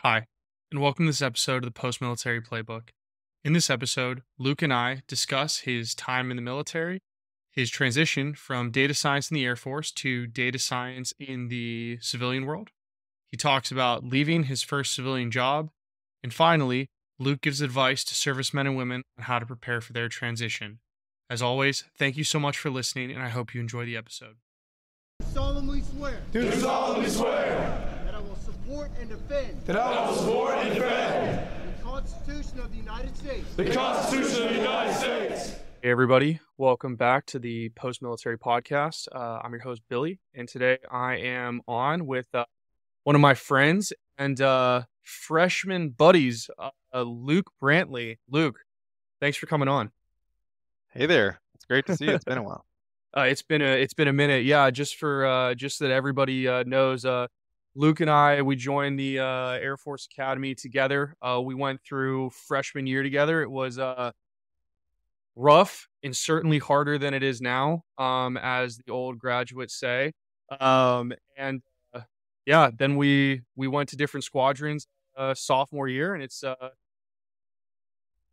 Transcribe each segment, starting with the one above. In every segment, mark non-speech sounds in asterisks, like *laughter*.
Hi, and welcome to this episode of the Post Military Playbook. In this episode, Luke and I discuss his time in the military, his transition from data science in the Air Force to data science in the civilian world. He talks about leaving his first civilian job, and finally, Luke gives advice to servicemen and women on how to prepare for their transition. As always, thank you so much for listening, and I hope you enjoy the episode. solemnly swear Do solemnly swear that I will support and defend that I will support and defend the Constitution of the United States the Constitution of the United States. Hey, everybody. Welcome back to the Post Military Podcast. Uh, I'm your host, Billy, and today I am on with uh, one of my friends and uh, freshman buddies, uh, Luke Brantley. Luke, thanks for coming on. Hey there. It's great to see you. It's been a while. *laughs* Uh, it's been a it's been a minute, yeah. Just for uh, just that everybody uh, knows, uh, Luke and I we joined the uh, Air Force Academy together. Uh, we went through freshman year together. It was uh, rough and certainly harder than it is now, um, as the old graduates say. Um, and uh, yeah, then we we went to different squadrons uh, sophomore year, and it's uh,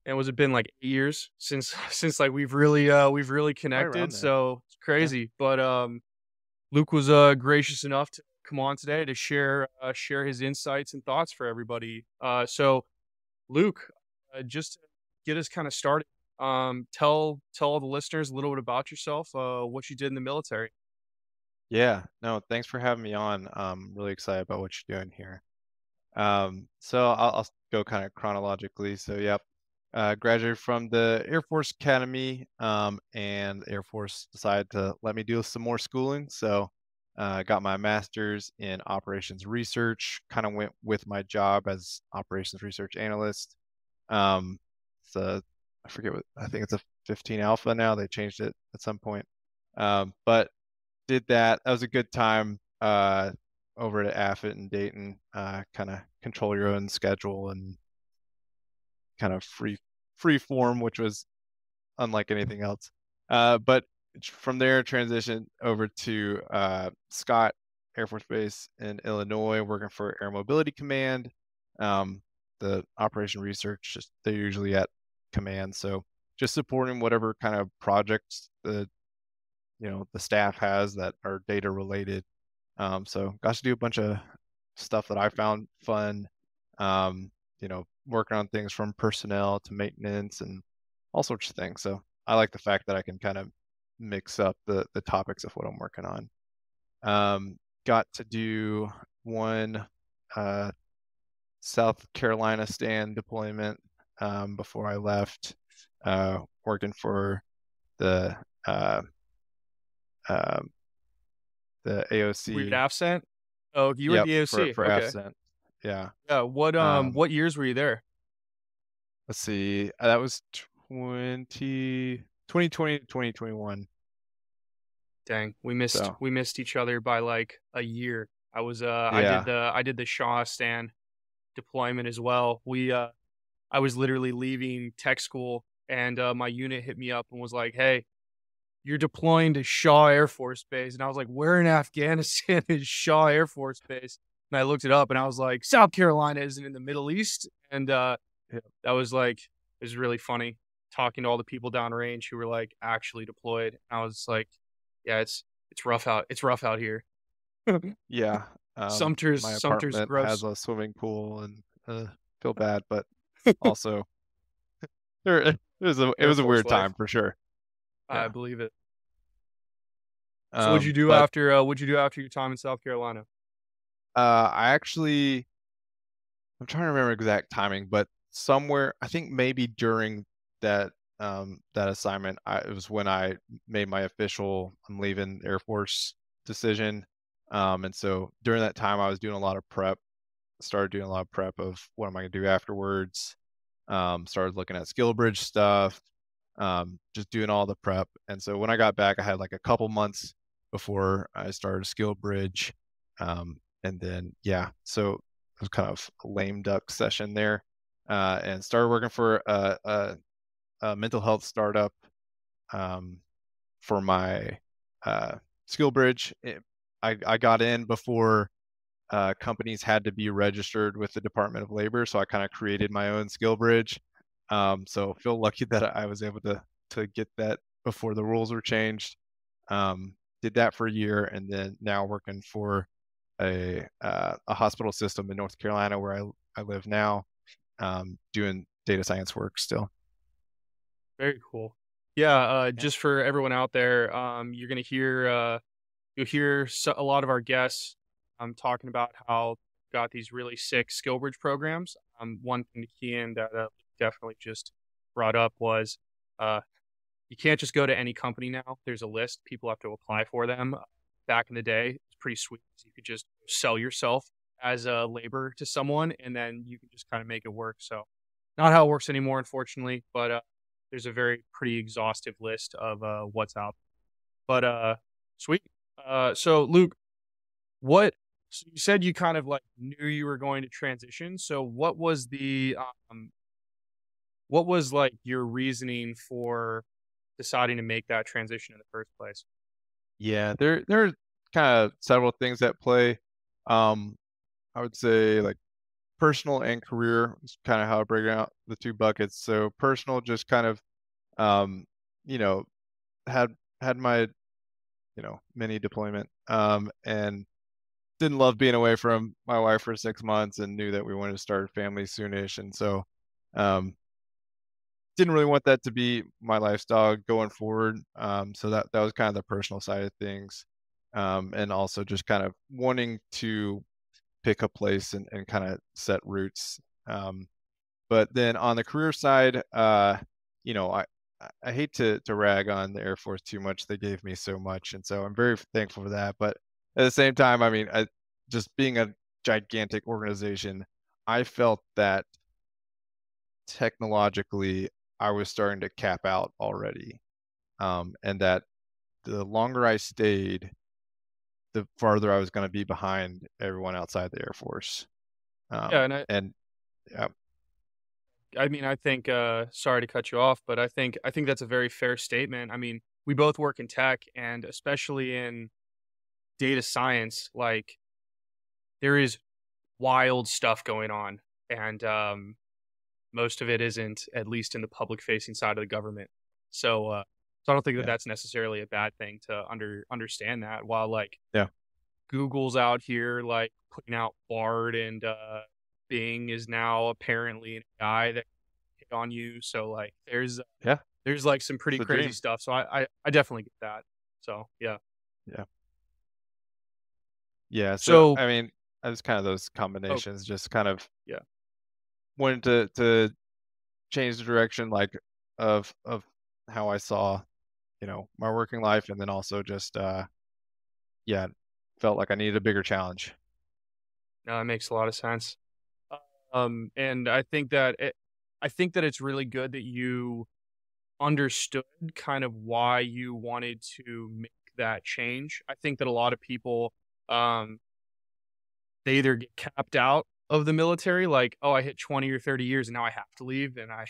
and was it been like eight years since *laughs* since like we've really uh we've really connected there. so it's crazy but um luke was uh gracious enough to come on today to share uh, share his insights and thoughts for everybody uh so luke uh, just get us kind of started um tell tell all the listeners a little bit about yourself uh what you did in the military Yeah. No, thanks for having me on. I'm really excited about what you're doing here. Um, so I'll, I'll go kind of chronologically. So, yep. Uh, graduated from the Air Force Academy, um, and Air Force decided to let me do some more schooling. So, uh, got my master's in operations research. Kind of went with my job as operations research analyst. Um, so I forget what I think it's a 15 alpha now. They changed it at some point. Um, but did that. That was a good time uh, over at AFIT and Dayton. Uh, kind of control your own schedule and kind of free free form, which was unlike anything else. Uh, but from there, transition over to uh, Scott Air Force Base in Illinois, working for Air Mobility Command. Um, the operation research, they're usually at command, so just supporting whatever kind of projects the you know the staff has that are data related. Um, so got to do a bunch of stuff that I found fun. Um, you know, working on things from personnel to maintenance and all sorts of things. So I like the fact that I can kind of mix up the the topics of what I'm working on. Um, got to do one uh, South Carolina stand deployment um, before I left, uh, working for the uh, um, the AOC. were you at AFCENT? oh you were Yep, the AOC for, for okay. AFCENT. Yeah. yeah what um, Um, what years were you there Let's see. uh, That was 20, 2020 to 2021. Dang, we missed So- we missed each other by like a year. I was uh I did the I did the Shaw stand deployment as well. We uh I was literally leaving tech school and uh my unit hit me up and was like, "Hey, you're deploying to Shaw Air Force Base." And I was like, "Where in Afghanistan *laughs* is Shaw Air Force Base?" And I looked it up and I was like, "South Carolina isn't in the Middle East." And uh Yeah. that was like it was really funny talking to all the people downrange who were like actually deployed. I was like, yeah, it's it's rough out. It's rough out here. *laughs* Yeah. Um, Sumter's my Sumter's gross. has a swimming pool and uh, feel *laughs* bad, but *laughs* also there it was a it was a weird life. time for sure. I believe it. So Um, what'd you do but, after? Uh, what'd you do after your time in South Carolina? Uh, I actually, I'm trying to remember exact timing, but somewhere, I think maybe during that um that assignment, I, it was when I made my official I'm leaving Air Force decision. Um, and so during that time, I was doing a lot of prep. Started doing a lot of prep of what am I gonna do afterwards. Um, started looking at skill bridge stuff. Um, just doing all the prep. And so when I got back, I had like a couple months before I started skill bridge. Um, and then yeah, so it was kind of a lame duck session there, uh, and started working for a, a, a mental health startup um, for my uh, skill bridge. It, I I got in before uh, companies had to be registered with the Department of Labor. So I kind of created my own skill bridge. Um, so feel lucky *laughs* that I was able to to get that before the rules were changed. Um, did that for a year, and then now working for a uh, a hospital system in North Carolina where I I live now, um, doing data science work still. Very cool. Yeah, uh, just for everyone out there, um, you're gonna hear uh, you'll hear a lot of our guests um, talking about how got these really sick skill bridge programs. Um, one thing to key in that uh, definitely just brought up was uh, you can't just go to any company now. There's a list. People have to apply for them. Back in the day, it's pretty sweet. You could just sell yourself as a labor to someone, and then you can just kind of make it work. So, not how it works anymore, unfortunately. But uh, there's a very pretty exhaustive list of uh, what's out. But uh, sweet. Uh, so Luke, what so you said you kind of like knew you were going to transition. So what was the um, what was like your reasoning for deciding to make that transition in the first place? Yeah, there there are kind of several things at play. Um, I would say like personal and career is kind of how I break out the two buckets. So personal, just kind of, um, you know, had had my, you know, mini deployment, um, and didn't love being away from my wife for six months, and knew that we wanted to start a family soonish, and so, um, didn't really want that to be my lifestyle going forward. Um, so that that was kind of the personal side of things, um, and also just kind of wanting to pick a place and, and kind of set roots. Um, but then on the career side, uh, you know, I I hate to to rag on the Air Force too much. They gave me so much, and so I'm very thankful for that. But at the same time, I mean, I, just being a gigantic organization, I felt that technologically I was starting to cap out already. Um, and that the longer I stayed, the farther I was going to be behind everyone outside the Air Force. Um, yeah, and I, and yeah, I mean, I think. Uh, sorry to cut you off, but I think I think that's a very fair statement. I mean, we both work in tech, and especially in data science, like there is wild stuff going on, and um, most of it isn't, at least in the public facing side of the government. So, uh, so I don't think that Yeah. that's necessarily a bad thing to under understand that. While like, Yeah. Google's out here like putting out Bard and uh, Bing is now apparently an AI that hit on you. So like, there's Yeah. there's like some pretty crazy dream. stuff. So I, I I definitely get that. So yeah. yeah. So, So- I mean, it's kind of those combinations, just kind of Yeah. wanted to to change the direction, like of of how I saw, you know, my working life, and then also just uh, yeah, felt like I needed a bigger challenge. No, that makes a lot of sense. Um, and I think that it, I think that it's really good that you understood kind of why you wanted to make that change. I think that a lot of people, um, they either get capped out of the military, like, oh, I hit 20 or 30 years and now I have to leave, and I,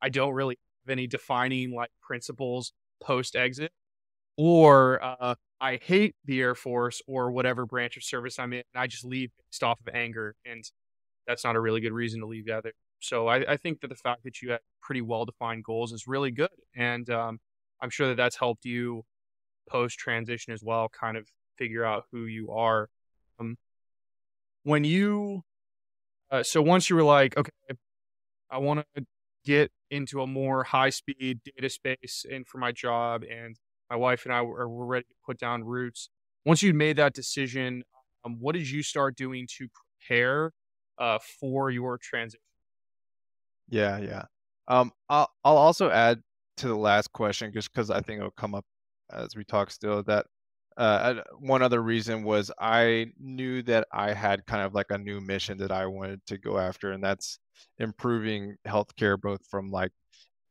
I don't really have any defining like principles post exit, or uh, I hate the Air Force or whatever branch of service I'm in, and I just leave based off of anger, and that's not a really good reason to leave either. So I, I think that the fact that you have pretty well defined goals is really good, and um, I'm sure that that's helped you post transition as well, kind of figure out who you are. Um, when you, uh, so once you were like, okay, I want to get into a more high speed data space and for my job, and my wife and I were, were ready to put down roots. Once you made that decision, um, what did you start doing to prepare uh, for your transition? Yeah, yeah. Um, I'll I'll also add to the last question just because I think it'll come up as we talk still that uh, one other reason was I knew that I had kind of like a new mission that I wanted to go after, and that's improving healthcare both from like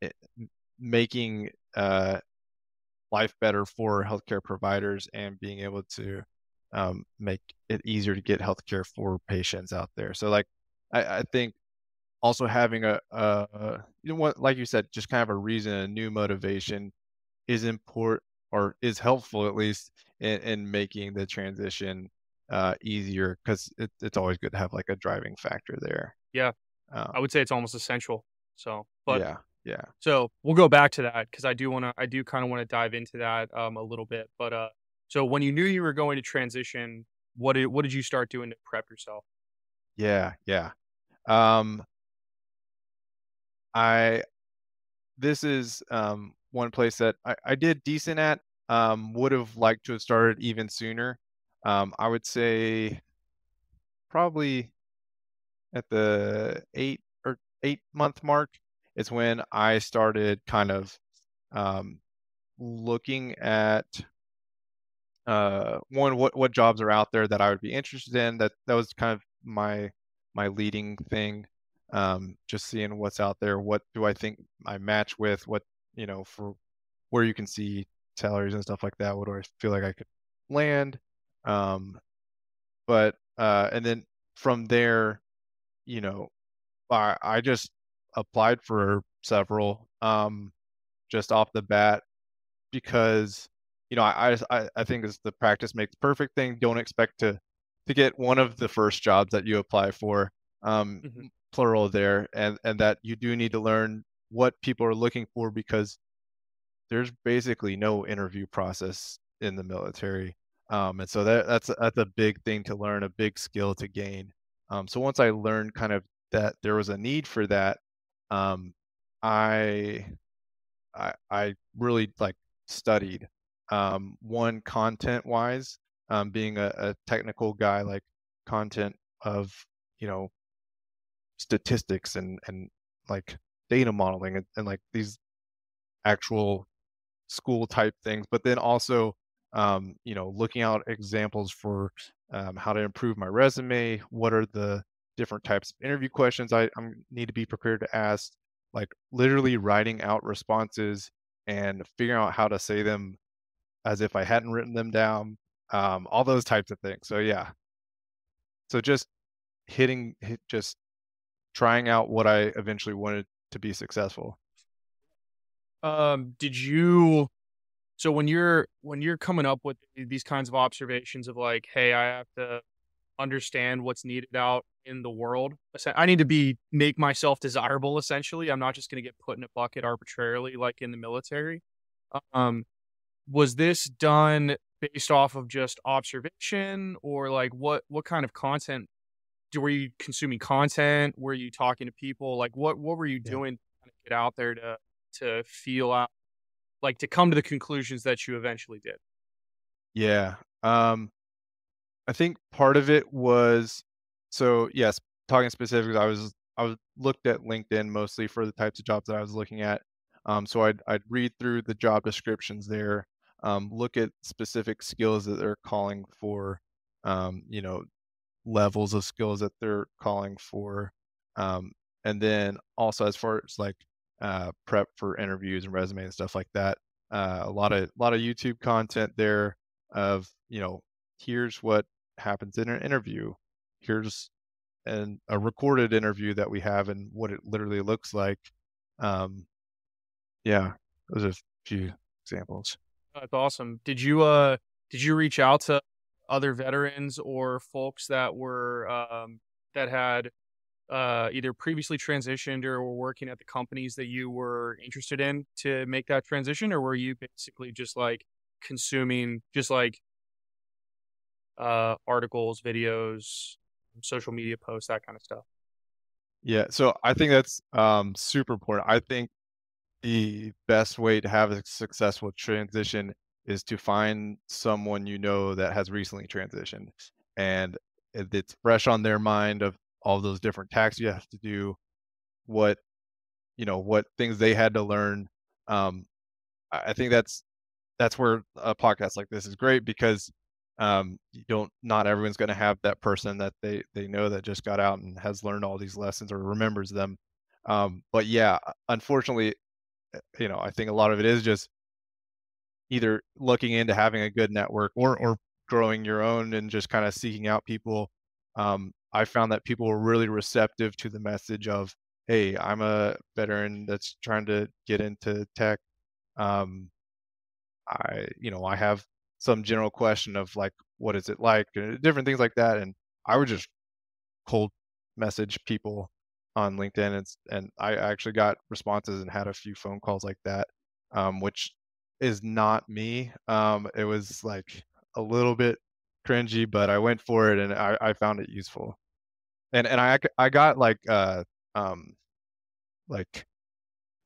it, making uh, life better for healthcare providers and being able to um, make it easier to get healthcare for patients out there. So like I, I think also having a- you know what like you said just kind of a reason a new motivation is important or is helpful at least in, in making the transition uh, easier because it, it's always good to have like a driving factor there. Yeah. Um, I would say it's almost essential. So, but yeah, yeah, so we'll go back to that because I do want to, I do kind of want to dive into that um, a little bit. But uh, so when you knew you were going to transition, what did what did you start doing to prep yourself? yeah, yeah. Um, I this is um one place that I, I did decent at. Um, would have liked to have started even sooner. Um, I would say probably at the eight or eight month mark is when I started kind of um, looking at uh, one what what jobs are out there that I would be interested in. That that was kind of my my leading thing. Um, just seeing what's out there. What do I think I match with? What you know for where you can see salaries and stuff like that. What do I feel like I could land? Um, but uh, and then from there, you know, I I just applied for several um, just off the bat because you know I I I think is the practice makes perfect thing. Don't expect to to get one of the first jobs that you apply for, um, Mhm. plural there, and and that you do need to learn what people are looking for because there's basically no interview process in the military. Um, and so that that's that's a big thing to learn, a big skill to gain. Um, so once I learned kind of that there was a need for that, um, I I I really like studied um, one content wise, um, being a, a technical guy, like content of you know statistics and and like data modeling and, and like these actual school type things, but then also, um, you know, looking out examples for um, how to improve my resume. What are the different types of interview questions I I'm, need to be prepared to ask? Like literally writing out responses and figuring out how to say them as if I hadn't written them down. Um, all those types of things. So yeah. So just hitting, hit, just trying out what I eventually wanted to be successful. Um, did you so when you're when you're coming up with these kinds of observations of like, hey, I have to understand what's needed out in the world. I need to be make myself desirable essentially. I'm not just going to get put in a bucket arbitrarily like in the military. Um was this done based off of just observation or like what what kind of content do were you consuming content? Were you talking to people? Like what what were you Yeah. doing to get out there to to feel out like to come to the conclusions that you eventually did? Yeah. Um, I think part of it was so yes, talking specifically, I was I was looked at LinkedIn mostly for the types of jobs that I was looking at. Um, so I'd I'd read through the job descriptions there, um, look at specific skills that they're calling for, um, you know, levels of skills that they're calling for, um, and then also as far as like uh, prep for interviews and resume and stuff like that. Uh, a lot of a lot of YouTube content there of you know here's what happens in an interview here's an a recorded interview that we have and what it literally looks like um yeah those are a few examples That's awesome. Did you uh did you reach out to other veterans or folks that were um that had uh either previously transitioned or were working at the companies that you were interested in to make that transition or were you basically just like consuming just like uh articles, videos, social media posts, that kind of stuff? yeah so i think that's um super important i think the best way to have a successful transition is to find someone you know that has recently transitioned and it's fresh on their mind of all those different tasks you have to do what you know what things they had to learn um i think that's that's where a podcast like this is great because um you don't not everyone's going to have that person that they they know that just got out and has learned all these lessons or remembers them. Um but yeah unfortunately uh, you know i think a lot of it is just either looking into having a good network or or growing your own and just kind of seeking out people um i found that people were really receptive to the message of hey i'm a veteran that's trying to get into tech um i you know i have some general question of like what is it like, and different things like that. And I would just cold message people on LinkedIn, and and I actually got responses and had a few phone calls like that, um, which is not me. Um, it was like a little bit cringy, but I went for it and I, I found it useful. And and I I got like uh um like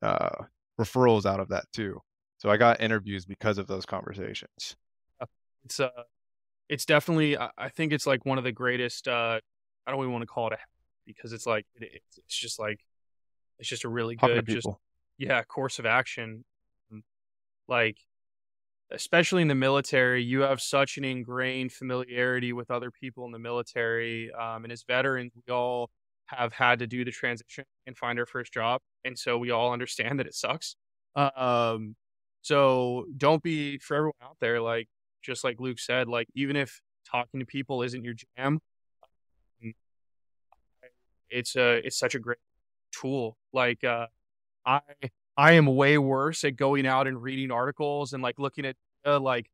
uh referrals out of that too. So I got interviews because of those conversations. It's uh it's definitely I think it's like one of the greatest uh I don't even want to call it a because it's like it, it's just like it's just a really good just yeah course of action like especially in the military you have such an ingrained familiarity with other people in the military um, and as veterans we all have had to do the transition and find our first job and so we all understand that it sucks um, so don't be for everyone out there like just like luke said like even if talking to people isn't your jam it's a it's such a great tool. Like uh, I I am way worse at going out and reading articles and like looking at uh, like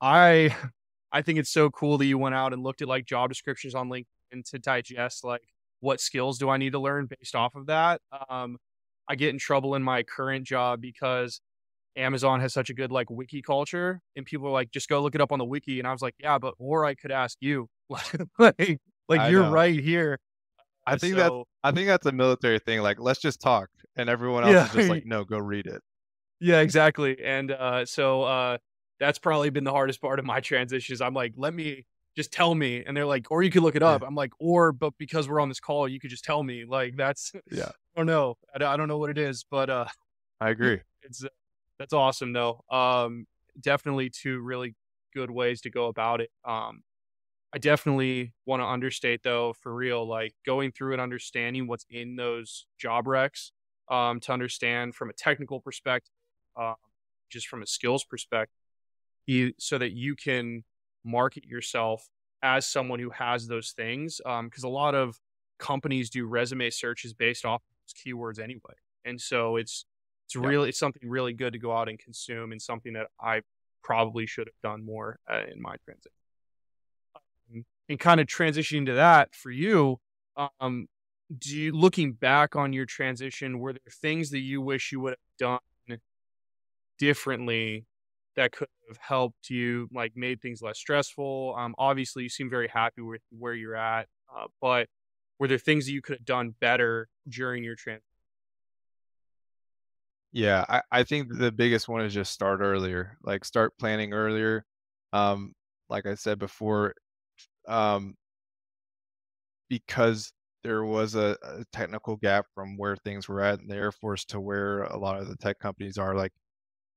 I *laughs* I think it's so cool that you went out and looked at like job descriptions on LinkedIn to digest like what skills do I need to learn based off of that. Um, I get in trouble in my current job because Amazon has such a good like wiki culture, and people are like, just go look it up on the wiki. And I was like, yeah, but or I could ask you, *laughs* like, like you're know. right here. I think so, that I think that's a military thing. Like, let's just talk, and everyone else yeah. is just like, *laughs* no, go read it. Yeah, exactly. And uh, so uh, that's probably been the hardest part of my transition. Is I'm like, let me just tell me, and they're like, or you could look it up. Yeah. I'm like, or but because we're on this call, you could just tell me. Like that's *laughs* yeah. I don't know. I, I don't know what it is, but uh, I *laughs* agree. It's uh, that's awesome though. Um, definitely two really good ways to go about it. Um, I definitely want to understate though, for real, like going through and understanding what's in those job recs, um, to understand from a technical perspective, um, just from a skills perspective, you, so that you can market yourself as someone who has those things. Because um, a lot of companies do resume searches based off those keywords anyway, and so it's it's yeah. really it's something really good to go out and consume, and something that I probably should have done more uh, in my transition and kind of transitioning to that for you, um, do you looking back on your transition, were there things that you wish you would have done differently that could have helped you, like made things less stressful? Um, obviously, you seem very happy with where you're at, uh, but were there things that you could have done better during your transition? Yeah, I, I think the biggest one is just start earlier, like start planning earlier. Um, like I said before, um, because there was a, a, technical gap from where things were at in the Air Force to where a lot of the tech companies are. Like,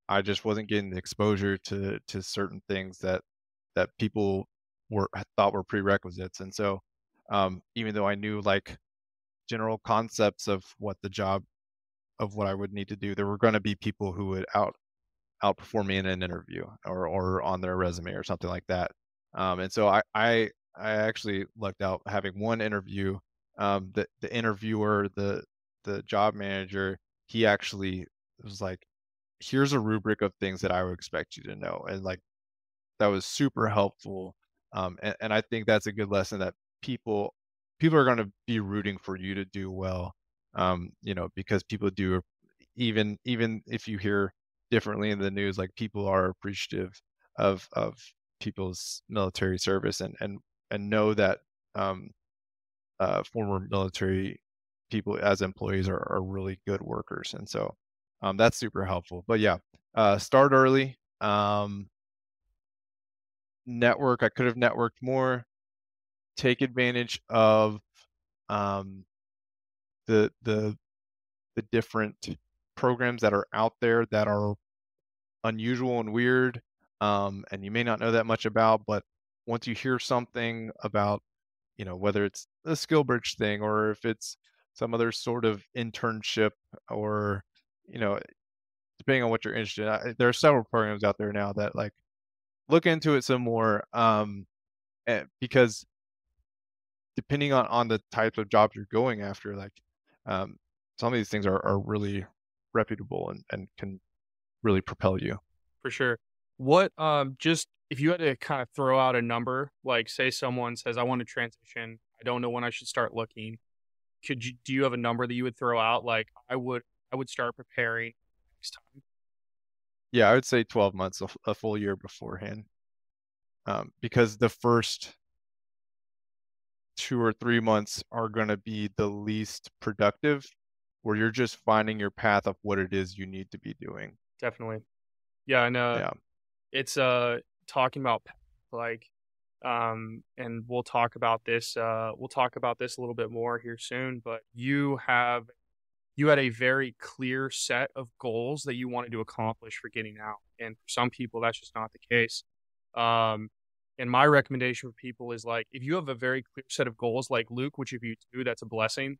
I just wasn't getting the exposure to to certain things that that people were thought were prerequisites, and so um, even though I knew like general concepts of what the job of what I would need to do, there were going to be people who would out outperform me in an interview or or on their resume or something like that. Um, and so I, I I actually lucked out having one interview. Um, the the interviewer, the the job manager, he actually was like, "Here's a rubric of things that I would expect you to know," and like that was super helpful. Um, and, and I think that's a good lesson that people people are going to be rooting for you to do well. Um, you know, because people do even even if you hear differently in the news, like people are appreciative of of people's military service and and and know that um, uh, former military people as employees are, are really good workers. And so um, that's super helpful. But yeah, uh, start early. Um, network. I could have networked more. Take advantage of um, the the the different programs that are out there that are unusual and weird, um, and you may not know that much about, but once you hear something about, you know, whether it's a SkillBridge thing or if it's some other sort of internship or, you know, depending on what you're interested in, there are several programs out there now that like look into it some more um, because depending on, on the types of jobs you're going after, like um, some of these things are, are really reputable and, and can really propel you. For sure. What um just if you had to kind of throw out a number, like say someone says, I want to transition, I don't know when I should start looking. Could you do you have a number that you would throw out? Like I would I would start preparing next time. Yeah, I would say 12 months, a, full year beforehand. Um, because the first two or three months are going to be the least productive, where you're just finding your path of what it is you need to be doing. Definitely. Yeah, and uh Yeah. it's uh talking about like um and we'll talk about this uh we'll talk about this a little bit more here soon, but you have you had a very clear set of goals that you wanted to accomplish for getting out. And for some people that's just not the case. Um and my recommendation for people is like if you have a very clear set of goals like Luke, which if you do, that's a blessing.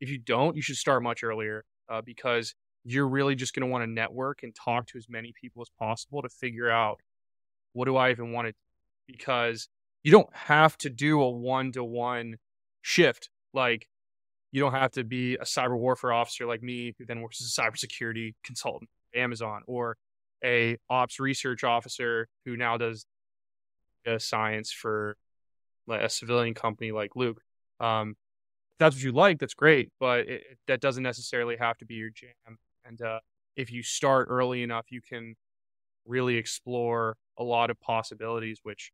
If you don't, you should start much earlier uh, because you're really just going to want to network and talk to as many people as possible to figure out what do I even want to because you don't have to do a one to one shift. Like you don't have to be a cyber warfare officer like me who then works as a cybersecurity consultant at Amazon or a ops research officer who now does science for a civilian company like Luke. Um, that's what you like, that's great, but it- that doesn't necessarily have to be your jam. And uh, if you start early enough, you can really explore a lot of possibilities, which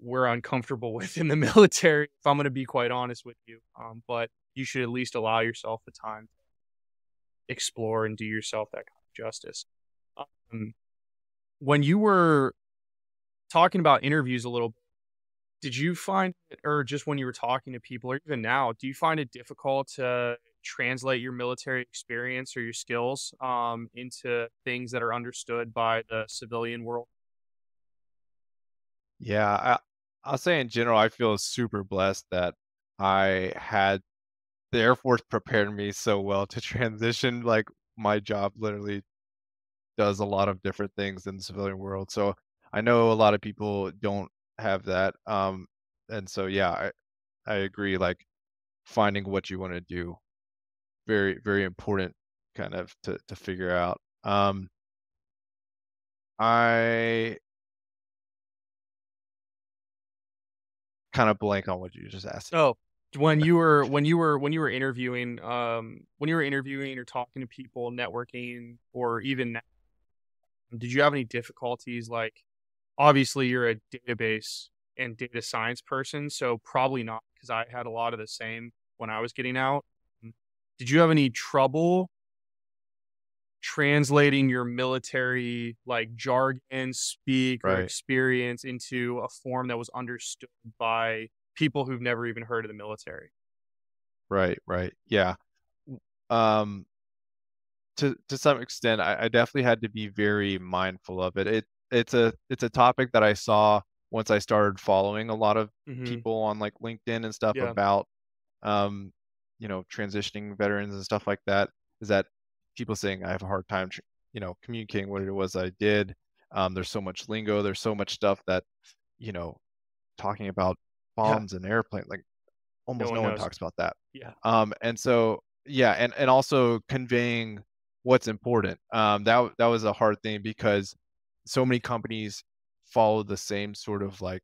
we're uncomfortable *laughs* with in the military. If I'm going to be quite honest with you, um, but you should at least allow yourself the time to explore and do yourself that kind of justice. Um, when you were talking about interviews a little bit, did you find it, or just when you were talking to people, or even now, do you find it difficult to translate your military experience or your skills um, into things that are understood by the civilian world? Yeah, I, I'll say in general, I feel super blessed that I had the Air Force prepared me so well to *laughs* transition. Like my job literally does a lot of different things in the civilian world. So I know a lot of people don't have that. Um, and so yeah, I, I agree. Like finding what you want to do, very, very important kind of to, to figure out. Um, I kind of blank on what you just asked. Oh, when *laughs* you were when you were when you were interviewing, um, when you were interviewing or talking to people, networking, or even now, did you have any difficulties? Like, obviously, you're a database and data science person, so probably not because I had a lot of the same when I was getting out. Did you have any trouble translating your military like jargon, speak, or experience into a form that was understood by people who've never even heard of the military? Right, right. Yeah. Um, to to some extent, I, I definitely had to be very mindful of it. It it's a it's a topic that I saw once I started following a lot of Mhm. people on like LinkedIn and stuff Yeah. about um, you know, transitioning veterans and stuff like that, is that people saying I have a hard time, you know, communicating what it was I did. Um, there's so much lingo, there's so much stuff that, you know, talking about bombs and airplanes, like almost one no one talks about that. Yeah. Um, and so yeah, and and also conveying what's important. Um, that that was a hard thing because so many companies follow the same sort of like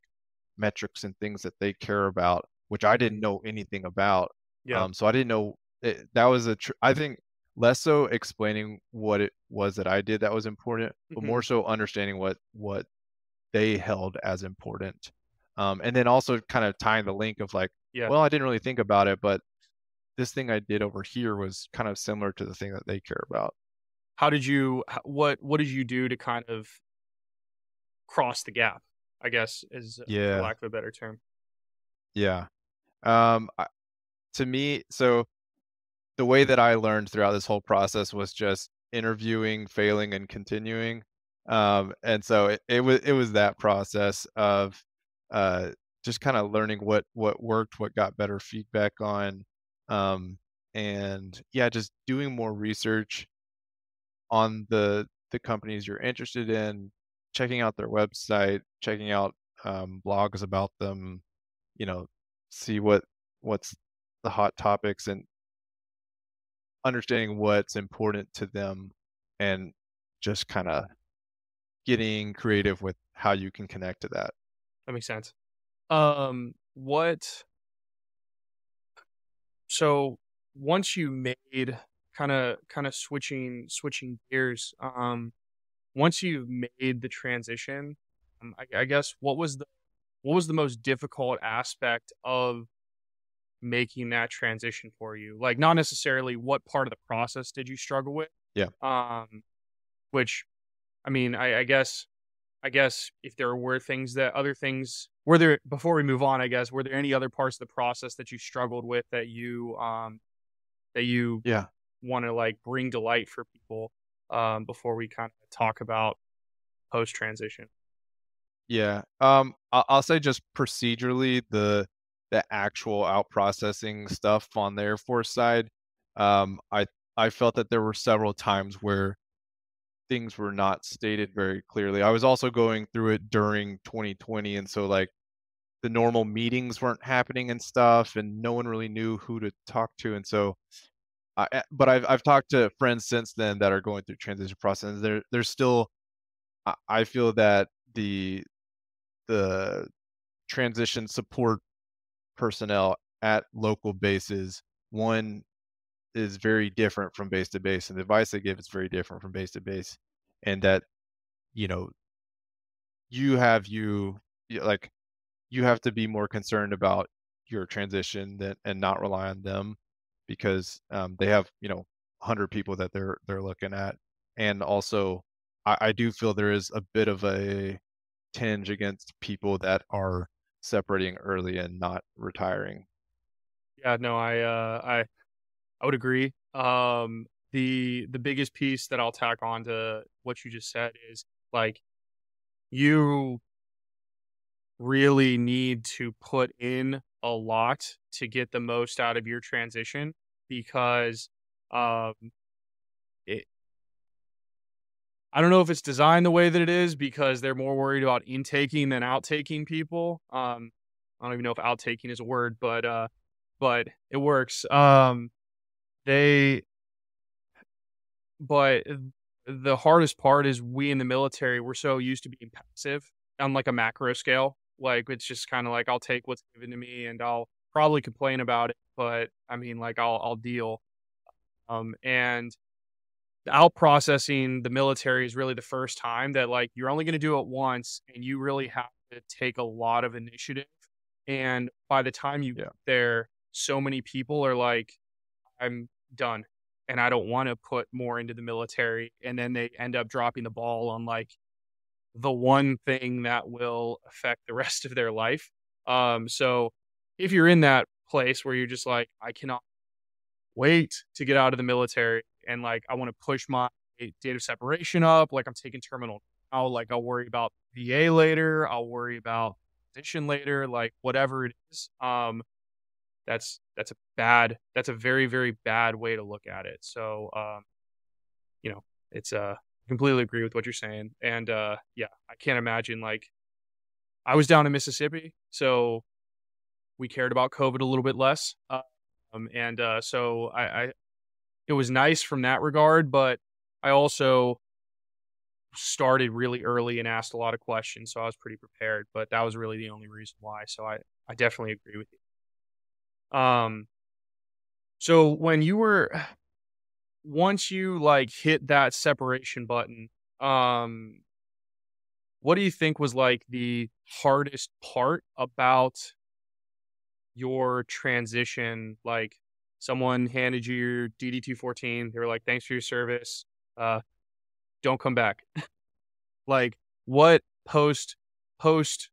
metrics and things that they care about, which I didn't know anything about. Yeah. Um, so I didn't know it, that was a tr- I think less so explaining what it was that I did that was important, but Mhm. more so understanding what what they held as important. Um, and then also kind of tying the link of like, Yeah. well, I didn't really think about it, but this thing I did over here was kind of similar to the thing that they care about. How did you what what did you do to kind of cross the gap? I guess is Yeah. for lack of a better term. Yeah. Um, to me, so the way that I learned throughout this whole process was just interviewing, failing, and continuing. Um, and so it, it was it was that process of uh, just kind of learning what what worked, what got better feedback on, um, and yeah, just doing more research on the the companies you're interested in, checking out their website, checking out um, blogs about them, you know, see what what's the hot topics and understanding what's important to them and just kind of getting creative with how you can connect to that. That makes sense. Um, what? So once you made kind of kind of switching switching gears, um, once you've made the transition, um, I, I guess what was the what was the most difficult aspect of making that transition for you? Like not necessarily what part of the process did you struggle with? Yeah. Um, which, I mean, I, I guess, I guess if there were things that other things were there before we move on, I guess were there any other parts of the process that you struggled with that you um that you Yeah. want to like bring to light for people um before we kind of talk about post transition? Yeah. Um, I'll, say just procedurally, the the actual out processing stuff on the Air Force side, um, I I felt that there were several times where things were not stated very clearly. I was also going through it during 2020, and so like the normal meetings weren't happening and stuff, and no one really knew who to talk to, and so. I, eh, but I've I've talked to friends since then that are going through transition process. There there's still, I, feel that the the transition support personnel at local bases, one is very different from base to base, and the advice they give is very different from base to base, and that you know you have you like you have to be more concerned about your transition than and not rely on them because um, they have you know 100 people that they're they're looking at and also I, I do feel there is a bit of a tinge against people that are separating early and not retiring Yeah, no, I uh I I would agree. Um the the biggest piece that I'll tack on to what you just said is like you really need to put in a lot to get the most out of your transition because um it I don't know if it's designed the way that it is because they're more worried about intaking than outtaking people. Um I don't even know if outtaking is a word, but uh but it works. Um they but the hardest part is we in the military we're so used to being passive on like a macro scale. Like it's just kind of like I'll take what's given to me and I'll probably complain about it, but I mean like I'll I'll deal. Um and out processing the military is really the first time that like you're only going to do it once and you really have to take a lot of initiative and by the time you Yeah. get there so many people are like i'm done and i don't want to put more into the military and then they end up dropping the ball on like the one thing that will affect the *laughs* rest of their life um so if you're in that place where you're just like i cannot wait to get out of the military and like I want to push my date of separation up. Like I'm taking terminal now. Like I'll worry about VA later. I'll worry about position later. Like whatever it is. Um, that's that's a bad. That's a very very bad way to look at it. So um, you know, it's uh, I completely agree with what you're saying. And uh, yeah, I can't imagine like I was down in Mississippi, so we cared about COVID a little bit less. Um, and uh, so I, I, it was nice from that regard, but I also started really early and asked a lot of questions, so I was pretty prepared. But that was really the only reason why. So I, I definitely agree with you. Um, so when you were, once you like hit that separation button, um, what do you think was like the hardest part about your transition? Like someone handed you your dd214 they were like thanks for your service uh don't come back. *laughs* Like what post post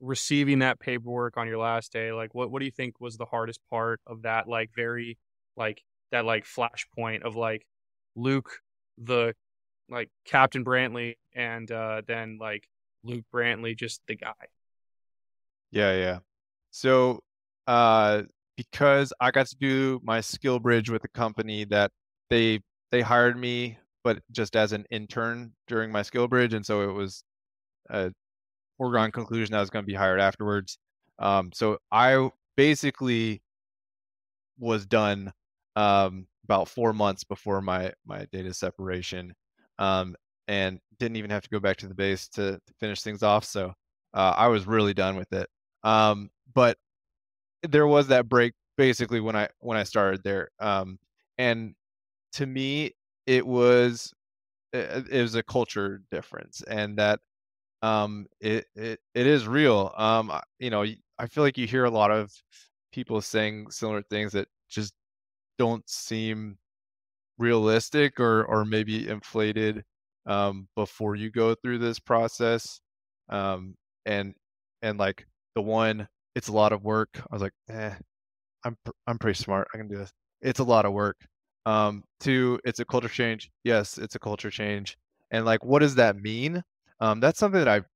receiving that paperwork on your last day like what what do you think was the hardest part of that like very like that like flashpoint of like luke the like captain brantley and uh then like luke brantley just the guy Yeah, yeah. So, uh, because I got to do my skill bridge with a company that they they hired me, but just as an intern during my skill bridge, and so it was a foregone conclusion I was going to be hired afterwards. Um, so I basically was done um, about four months before my my data separation, um, and didn't even have to go back to the base to, to finish things off. So uh, I was really done with it. Um, but there was that break basically when I when I started there. Um, and to me, it was it, it was a culture difference, and that um, it it it is real. Um, you know, I feel like you hear a lot of people saying similar things that just don't seem realistic or or maybe inflated um, before you go through this process. Um, and and like the one, it's a lot of work. I was like, eh, I'm I'm pretty smart. I can do this. It's a lot of work. Um, two, it's a culture change. Yes, it's a culture change. And like, what does that mean? Um, that's something that I've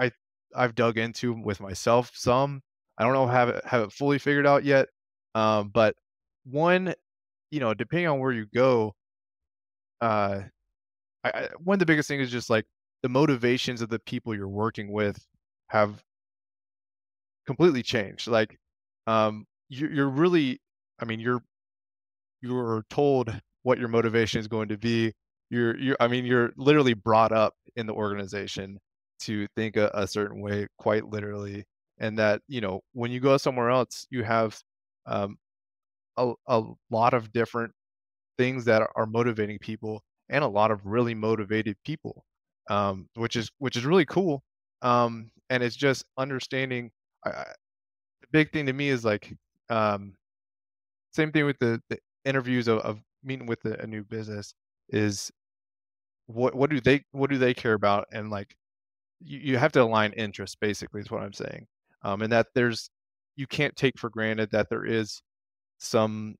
I I've dug into with myself some. I don't know have it have it fully figured out yet. Um, but one, you know, depending on where you go, uh, I, I, one of the biggest things is just like the motivations of the people you're working with have completely changed. Like, um, you're, you're really, I mean, you're you're told what your motivation is going to be. You're, you're, I mean, you're literally brought up in the organization to think a, a certain way, quite literally, and that you know when you go somewhere else, you have um, a, a lot of different things that are motivating people and a lot of really motivated people um, which is which is really cool um, and it's just understanding I, the big thing to me is like um, same thing with the, the interviews of, of meeting with a, a new business is what what do they what do they care about? And like you, you have to align interests basically is what i'm saying um, and that there's you can't take for granted that there is some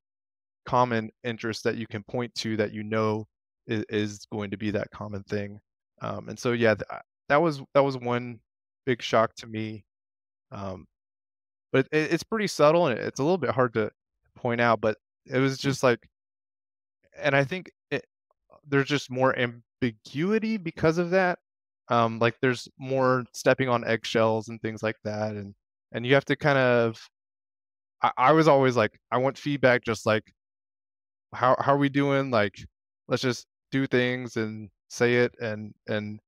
common interest that you can point to that you know is, is going to be that common thing um, and so yeah th- that was that was one big shock to me um, but it, it's pretty subtle and it's a little bit hard to point out but it was just like and i think it, there's just more ambiguity because of that um, like there's more stepping on eggshells and things like that and and you have to kind of I, I was always like i want feedback just like how how are we doing like let's just do things and say it and and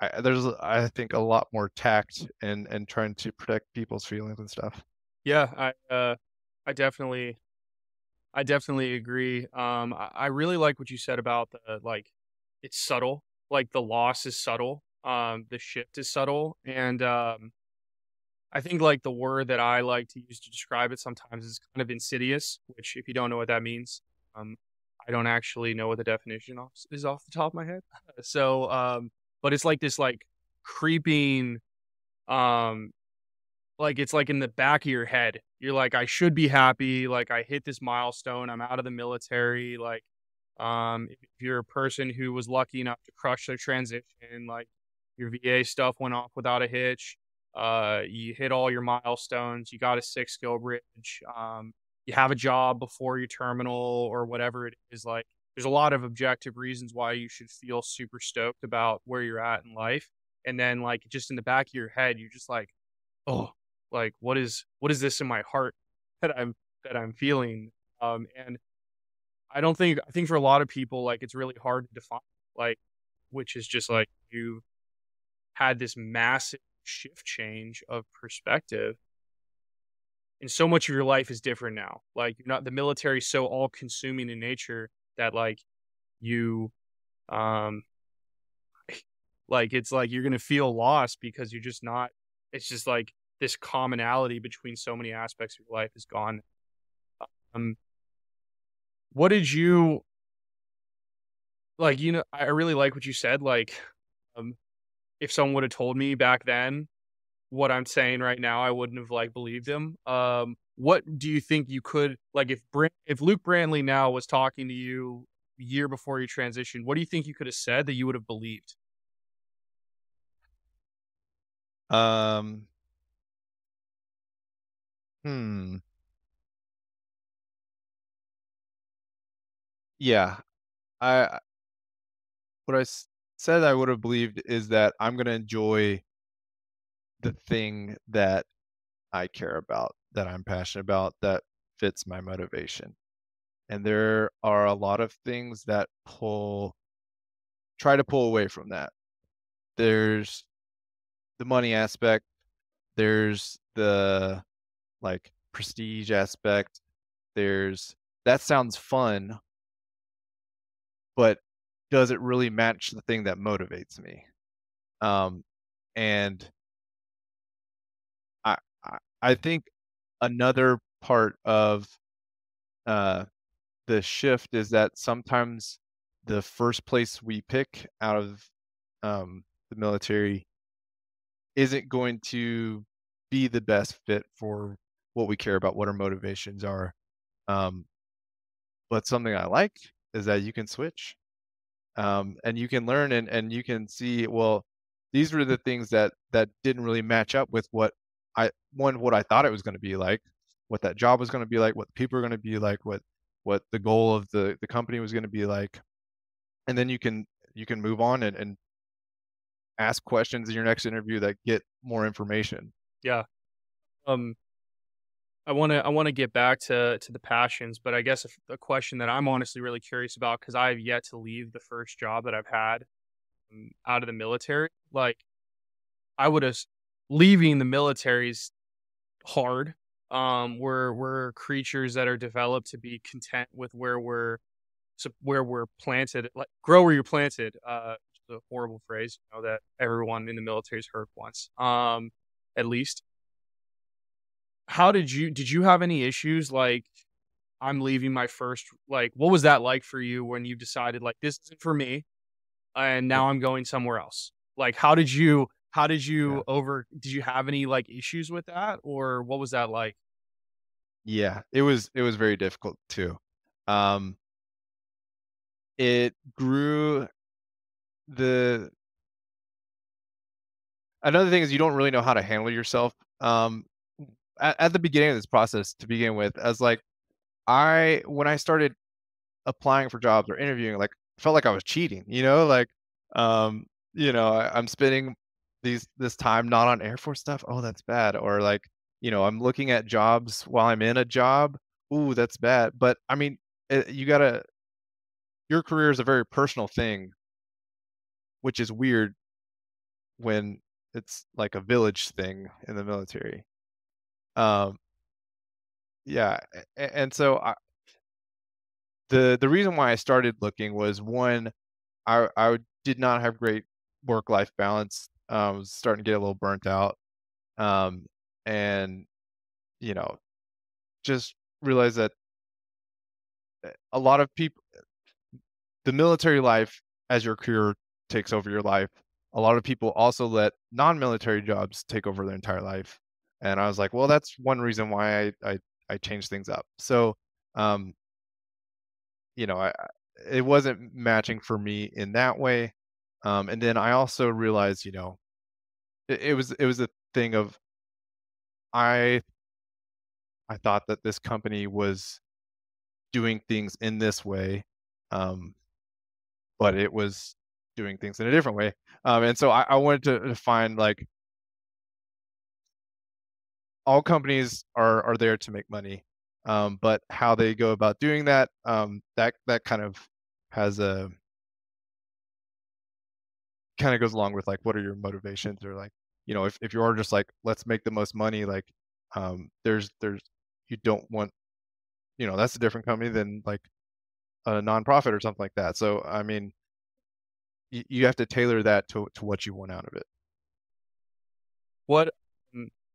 I, there's I think a lot more tact and and trying to protect people's feelings and stuff. Yeah, I uh, I definitely, I definitely agree. Um, I, I really like what you said about the like, it's subtle. Like the loss is subtle. Um, the shift is subtle, and um, I think like the word that I like to use to describe it sometimes is kind of insidious. Which, if you don't know what that means, um, I don't actually know what the definition is off the top of my head. *laughs* so, um, but it's like this like creeping, um, like it's like in the back of your head. You're like, I should be happy. Like I hit this milestone. I'm out of the military. Like, um, if you're a person who was lucky enough to crush their transition, like your VA stuff went off without a hitch. Uh, you hit all your milestones. You got a six SkillBridge. Um, you have a job before your terminal or whatever it is like there's a lot of objective reasons why you should feel super stoked about where you're at in life and then like just in the back of your head you're just like oh like what is what is this in my heart *laughs* that i'm that i'm feeling um and i don't think i think for a lot of people like it's really hard to define like which is just like you had this massive shift change of perspective and so much of your life is different now. Like you're not the military so all consuming in nature that like you um *laughs* like it's like you're gonna feel lost because you're just not it's just like this commonality between so many aspects of your life is gone. Um what did you like you know I really like what you said, like if someone would have told me back then what I'm saying right now, I wouldn't have like believed him. Um, what do you think you could like if if Luke Brantley now was talking to you year before you transitioned? What do you think you could have said that you would have believed? Um. Hmm. Yeah, I what I said I would have believed is that I'm gonna enjoy the thing that I care about, that I'm passionate about, that fits my motivation. And there are a lot of things that pull try to pull away from that. There's the money aspect, there's the like prestige aspect, there's that sounds fun, but does it really match the thing that motivates me? Um, and I, I think another part of uh, the shift is that sometimes the first place we pick out of um, the military isn't going to be the best fit for what we care about, what our motivations are. Um, but something I like is that you can switch, um, and you can learn and and you can see well, these were the things that that didn't really match up with what I one what I thought it was going to be like, what that job was going to be like, what people are going to be like, what what the goal of the the company was going to be like, and then you can you can move on and, and ask questions in your next interview that get more information. Yeah. Um, I want to I want to get back to to the passions, but I guess a, a question that I'm honestly really curious about because I have yet to leave the first job that I've had um, out of the military. Like, I would have leaving the military's hard. Um, we're we're creatures that are developed to be content with where we're where we're planted. Like grow where you're planted. Uh, a horrible phrase, you know, that everyone in the military's heard once. Um, at least how did you did you have any issues like I'm leaving my first like what was that like for you when you decided like this isn't for me and now I'm going somewhere else? Like how did you how did you yeah. over did you have any like issues with that or what was that like? Yeah, it was it was very difficult too. Um it grew the another thing is you don't really know how to handle yourself um at, at the beginning of this process to begin with as like i when i started applying for jobs or interviewing like felt like i was cheating you know like um you know I, i'm spending these this time not on air force stuff oh that's bad or like you know i'm looking at jobs while i'm in a job ooh that's bad but i mean it, you gotta your career is a very personal thing which is weird when it's like a village thing in the military um, yeah, and so I, the the reason why I started looking was one, I I did not have great work life balance. Um, I was starting to get a little burnt out, um, and you know, just realized that eh, a lot of people, the military life as your career takes over your life. A lot of people also let non-military jobs take over their entire life and I was like, well, that's one reason why I I, I changed things up. So, um, you know, I it wasn't matching for me in that way. Um, and then I also realized, you know, it, it was it was a thing of I I thought that this company was doing things in this way, um, but it was doing things in a different way. Um, and so I, I wanted to, to find like all companies are are there to make money, um, but how they go about doing that um, that that kind of has a kind of goes along with like what are your motivations or like you know if if you are just like let's make the most money like um, there's there's you don't want you know that's a different company than like a nonprofit or something like that. So I mean, you, you have to tailor that to to what you want out of it. What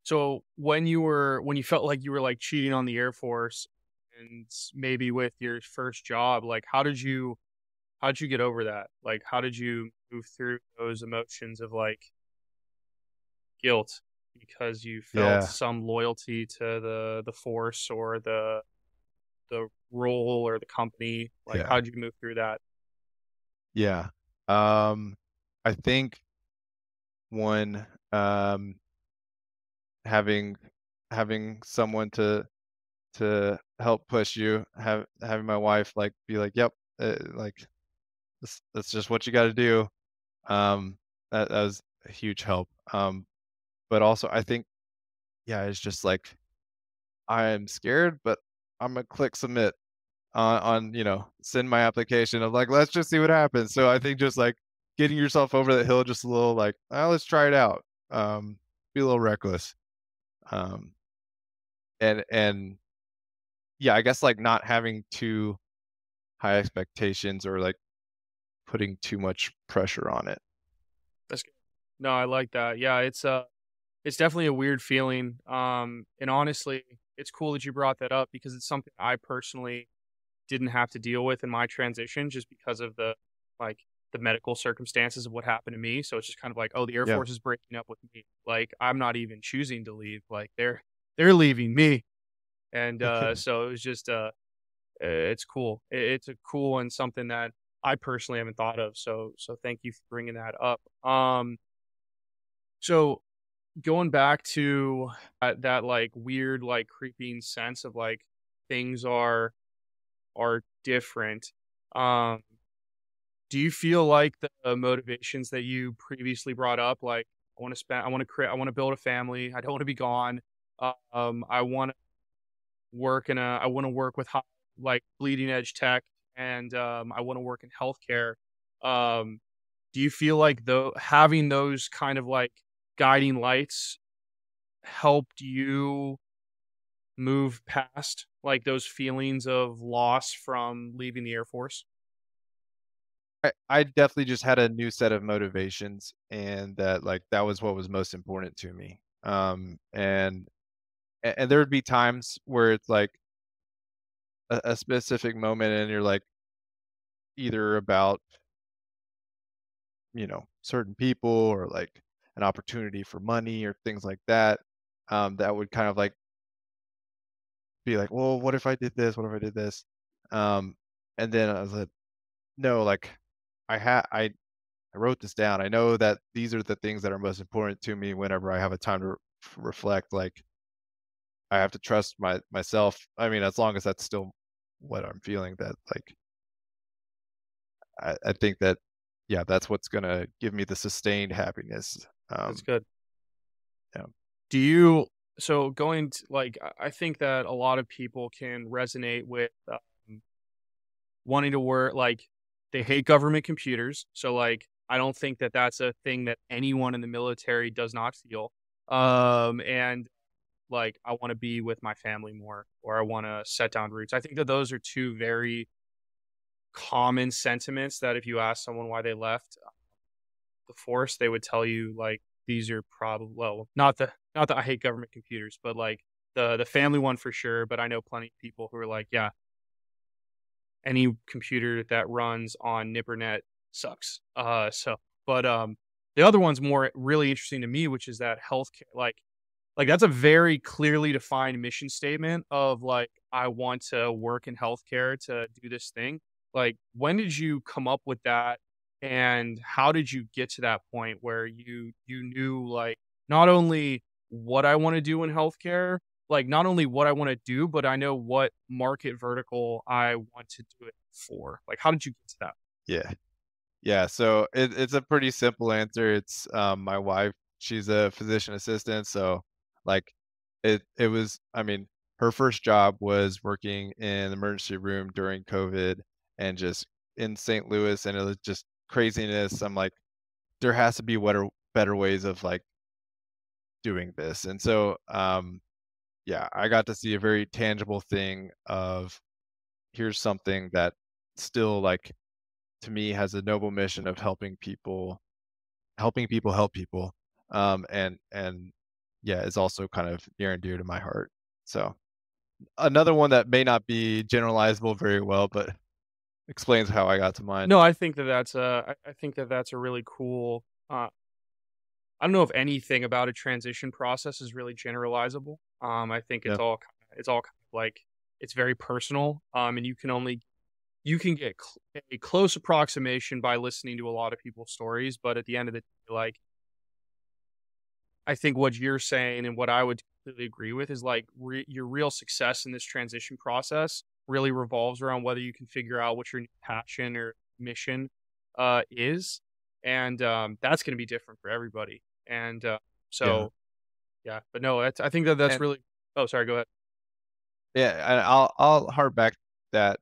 so when you were when you felt like you were like cheating on the Air Force and maybe with your first job, like how did you how did you get over that? Like how did you move through those emotions of like guilt because you felt yeah. some loyalty to the the force or the the role or the company? Like yeah. how did you move through that? Yeah. Um I think one um having having someone to to help push you have having my wife like be like yep uh, like that's, that's just what you got to do um that, that was a huge help um but also i think yeah it's just like i am scared but i'm gonna click submit on on you know send my application of like let's just see what happens so i think just like getting yourself over the hill just a little like, oh, let's try it out. Um, be a little reckless. Um, and and yeah, I guess like not having too high expectations or like putting too much pressure on it. That's good. No, I like that. Yeah, it's uh it's definitely a weird feeling. Um and honestly, it's cool that you brought that up because it's something I personally didn't have to deal with in my transition just because of the like the medical circumstances of what happened to me. So it's just kind of like, oh, the Air Yeah. Force is breaking up with me. Like I'm not even choosing to leave. Like they're they're leaving me. And *laughs* uh so it was just uh it's cool. It's a cool and something that I personally haven't thought of. So so thank you for bringing that up. Um so going back to that, that like weird like creeping sense of like things are are different. Um do you feel like the motivations that you previously brought up like I want to spend I want to create I want to build a family. I don't want to be gone. Um I want to work in a I want to work with high, like bleeding edge tech and um I want to work in healthcare. Um do you feel like though having those kind of like guiding lights helped you move past like those feelings of loss from leaving the Air Force? I, I definitely just had a new set of motivations and that like that was what was most important to me. Um and and, there would be times where it's like a, a specific moment and you're like either about you know certain people or like an opportunity for money or things like that um that would kind of like be like well what if i did this what if i did this um and then i was like no like i had i i wrote this down i know that these are the things that are most important to me whenever i have a time to re- reflect like i have to trust my myself i mean as long as that's still what i'm feeling that like i, I think that yeah that's what's gonna give me the sustained happiness um That's good. yeah. Do you so going to like I- think that a lot of people can resonate with um, wanting to work like they hate government computers. So like I don't think that that's a thing that anyone in the military does not feel. Um and like I want to be with my family more or I want to set down roots. I think that those are two very common sentiments that if you ask someone why they left the force, they would tell you like these are probably well, not the not that I hate government computers, but like the the family one for sure. But I know plenty of people who are like, yeah, any computer that runs on NIPRNet sucks. Uh, so but um, the other one's more really interesting to me, which is that healthcare, like like that's a very clearly defined mission statement of like I want to work in healthcare to do this thing. Like when did you come up with that and how did you get to that point where you you knew like not only what I want to do in healthcare, like not only what I want to do, but I know what market vertical I want to do it for. Like how did you get to that? Yeah. Yeah. So it, it's a pretty simple answer. It's um, my wife. She's a physician assistant. So like it it was I mean, her first job was working in the emergency room during COVID and just in St. Louis and it was just craziness. I'm like, there has to be better better ways of like doing this. And so um yeah, I got to see a very tangible thing of here's something that still like to me has a noble mission of helping people helping people help people um and and yeah is also kind of near and dear to my heart so another one that may not be generalizable very well but explains how i got to mine No, I think that that's a I think that that's a really cool uh I don't know if anything about a transition process is really generalizable. Um, I think it's Yeah. all it's all kind of like it's very personal. Um, and you can only you can get cl- a close approximation by listening to a lot of people's stories, but at the end of the day, like I think what you're saying and what I would completely agree with is like re- your real success in this transition process really revolves around whether you can figure out what your passion or mission uh, is, and um, that's going to be different for everybody. And uh, so, yeah. but no, that's, I think that that's And- really. Oh, sorry. Go ahead. yeah and i'll i'll harp back that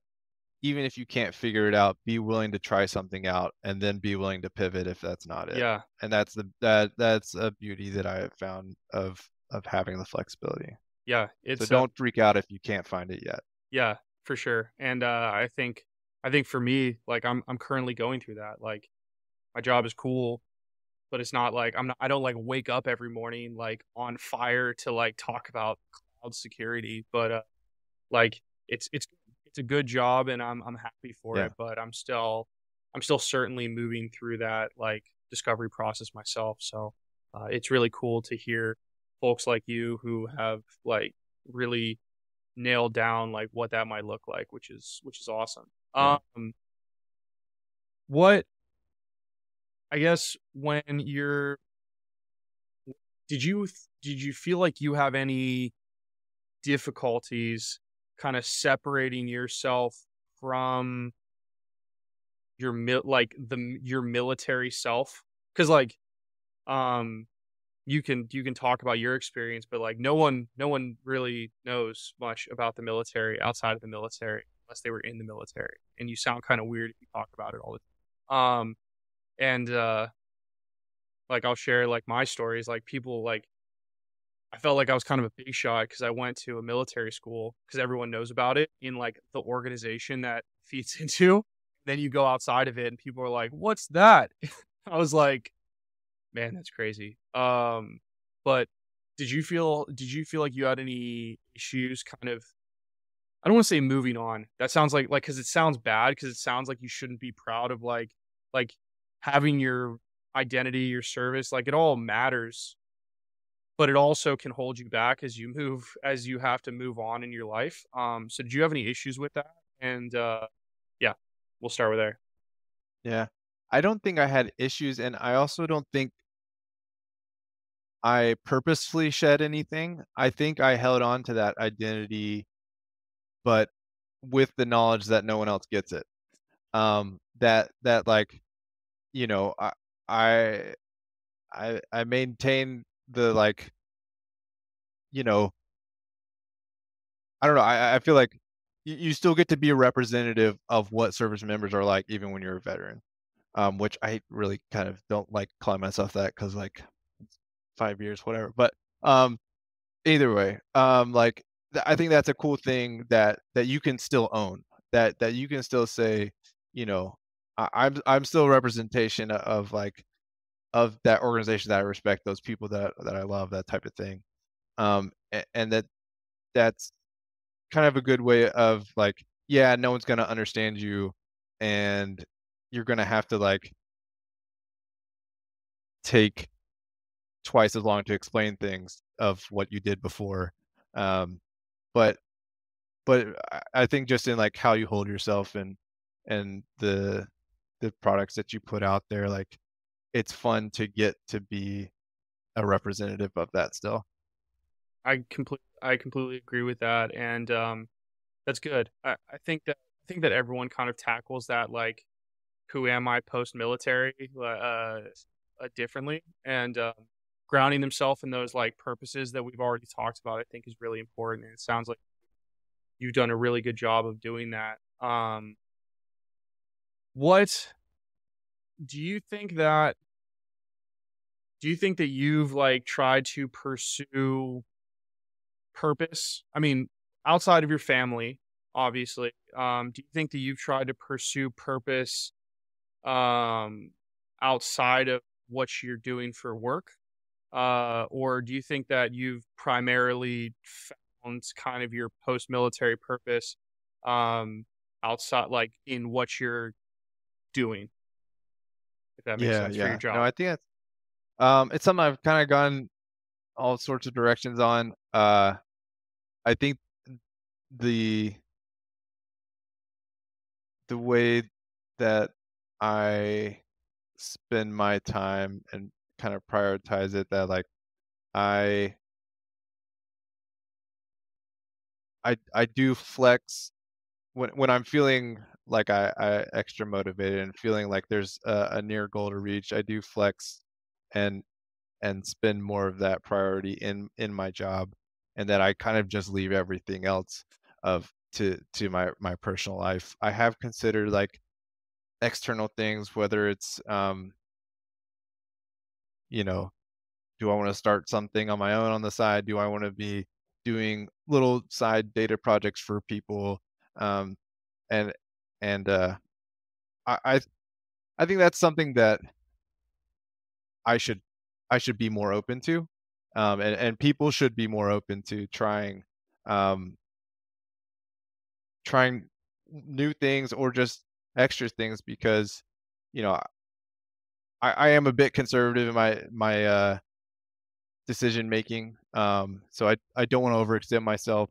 even if you can't figure it out, be willing to try something out and then be willing to pivot if that's not it. Yeah. And that's the that that's a beauty that I have found of of having the flexibility. Yeah. It's so uh, don't freak out if you can't find it yet. Yeah, for sure. And uh, I think I think for me, like I'm I'm currently going through that. Like my job is cool, but it's not like I'm not I don't like wake up every morning like on fire to like talk about cloud security, but uh like it's it's it's a good job and I'm I'm happy for Yeah. it, but I'm still I'm still certainly moving through that like discovery process myself. So uh, it's really cool to hear folks like you who have like really nailed down like what that might look like, which is which is awesome. Yeah. Um, what I guess when you're did you did you feel like you have any difficulties kind of separating yourself from your mil- like the your military self? Cuz like um you can you can talk about your experience but like no one no one really knows much about the military outside of the military unless they were in the military and you sound kind of weird if you talk about it all the time um and uh like I'll share like my stories like people like I felt like I was kind of a big shot because I went to a military school because everyone knows about it in like the organization that *laughs* feeds into. Then you go outside of it and people are like, "What's that?" *laughs* I was like, "Man, that's crazy." Um, but did you feel did you feel like you had any issues kind of I don't want to say moving on. That sounds like like cuz it sounds bad cuz it sounds like you shouldn't be proud of like like having your identity, your service, like it all matters but it also can hold you back as you move *laughs* as you have to move on in your life. Um, so did you have any issues with that? And uh, yeah, we'll start with there. Yeah. I don't think I had issues and I also don't think I purposefully shed anything. I think I held on to that identity but with the knowledge that no one else gets it. Um that that like you know, I I I, I maintain the like you know I don't know, I I feel like you, you still get to be a representative of what service members are like even when you're a veteran. Um which I really kind of don't like calling myself that cuz like 5 years whatever. But um either way, um like th- I think that's a cool thing that that you can still own. That that you can still say, you know, I'm I'm still a representation of like of that organization that I respect, those people that that I love, that type of thing. Um, and that that's kind of a good way of like, yeah, no one's gonna understand you, and you're gonna have to like take twice as long to explain things of what you did before. Um, but but I think just in like how you hold yourself and and the the products that you put out there, like it's fun to get to be a representative of that still. I complete I completely agree with that, and um, that's good. I, I think that I think that everyone kind of tackles that like, who am I post military, uh, uh, differently, and um, grounding themselves in those like purposes that we've already talked about. I think is really important, and it sounds like you've done a really good job of doing that. Um, what do you think that? Do you think that you've like tried to pursue purpose? I mean, outside of your family, obviously. Um, do you think that you've tried to pursue purpose um, outside of what you're doing for work? Uh, or do you think that you've primarily found kind of your post military purpose um, outside, like in what you're doing? If that makes Yeah, sense for your job. No, I think that's um it's something I've kind of gone all sorts of directions on. Uh I think the the way that I spend my time and kind of prioritize it that like I I I do flex when when I'm feeling like I, I extra motivated and feeling like there's a, a near goal to reach, I do flex and and spend more of that priority in in my job and that I kind of just leave everything else of to to my my personal life. I have considered like external things, whether it's um, you know, do I want to start something on my own on the side? Do I want to be doing little side data projects for people? Um, and and uh, I, I I think that's something that I should I should be more open to, um, and and people should be more open to trying um, trying new things or just extra things because you know I, I am a bit conservative in my my uh, decision making. Um, so I I don't want to overextend myself.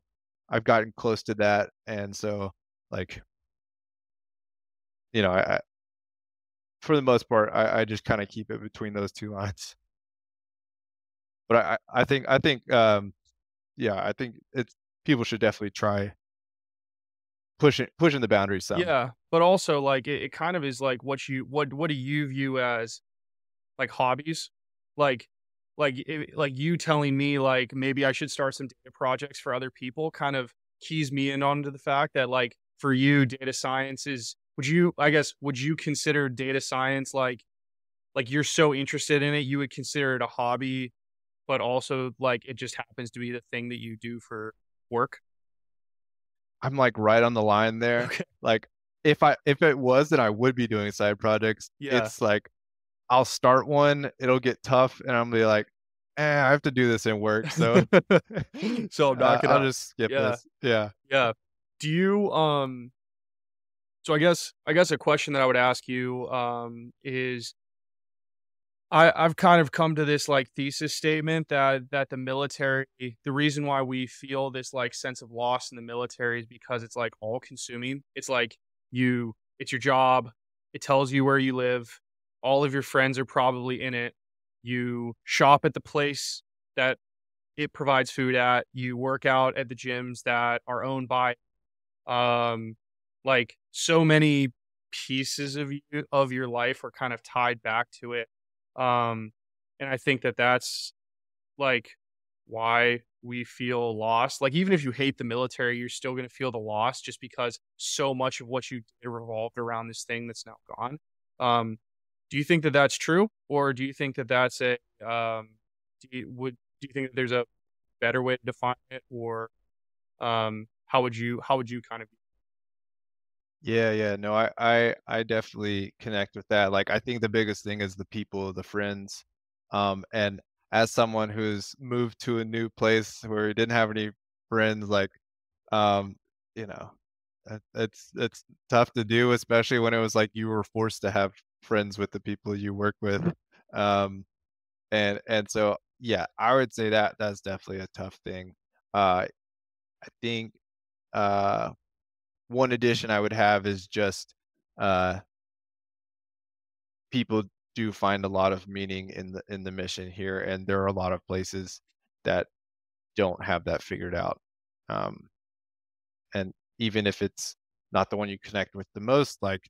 I've gotten close to that, and so like you know I, for the most part I, I just kind of keep it between those two lines. But I I think I think um, yeah I think it's people should definitely try pushing pushing the boundaries some. Yeah, but also like it, it kind of is like what you what what do you view as like hobbies? Like like it, like you telling me like maybe I should start some data projects for other people kind of keys me in onto the fact that like for you data science is would you I guess would you consider data science like like you're so interested in it you would consider it a hobby but also like it just happens to be the thing that you do for work? I'm like right on the line *laughs* there. Okay. Like if I if it was, then I would be doing side projects. Yeah. It's like I'll start one, it'll get tough, and I'm be like, eh, I have to do this in work, so *laughs* So I'm not gonna I'll *laughs* just skip yeah. this. Yeah. Yeah. Do you um so I guess I guess a question that I would ask you um is I I've kind of come to this like thesis statement that that the military the reason why we feel this like sense of loss in the military is because it's like all consuming. It's like you it's your job. It tells you where you live. All of your friends are probably in it. You shop at the place that it provides food at. You work out at the gyms that are owned by um like so many pieces of you of your life are kind of tied back to it um and i think that that's like why we feel lost. Like even if you hate the military you're still going to feel the loss just because so much of what you did revolved around this thing that's now gone. Um do you think that that's true or do you think that that's a um do you, would do you think that there's a better way to define it or um how would you how would you kind of Yeah, yeah. No, I, I I definitely connect with that. Like I think the biggest thing is the people, the friends. Um, and as someone who's moved to a new place where he didn't have any friends, like um, you know, it, it's it's tough to do, especially when it was like you were forced to have friends with the people you work with. Um, and and so yeah, I would say that that's definitely a tough thing. Uh, I think uh one addition I would have is just uh, people do find a lot of meaning in the in the mission here, and there are a lot of places that don't have that figured out. Um, and even if it's not the one you connect with the most, like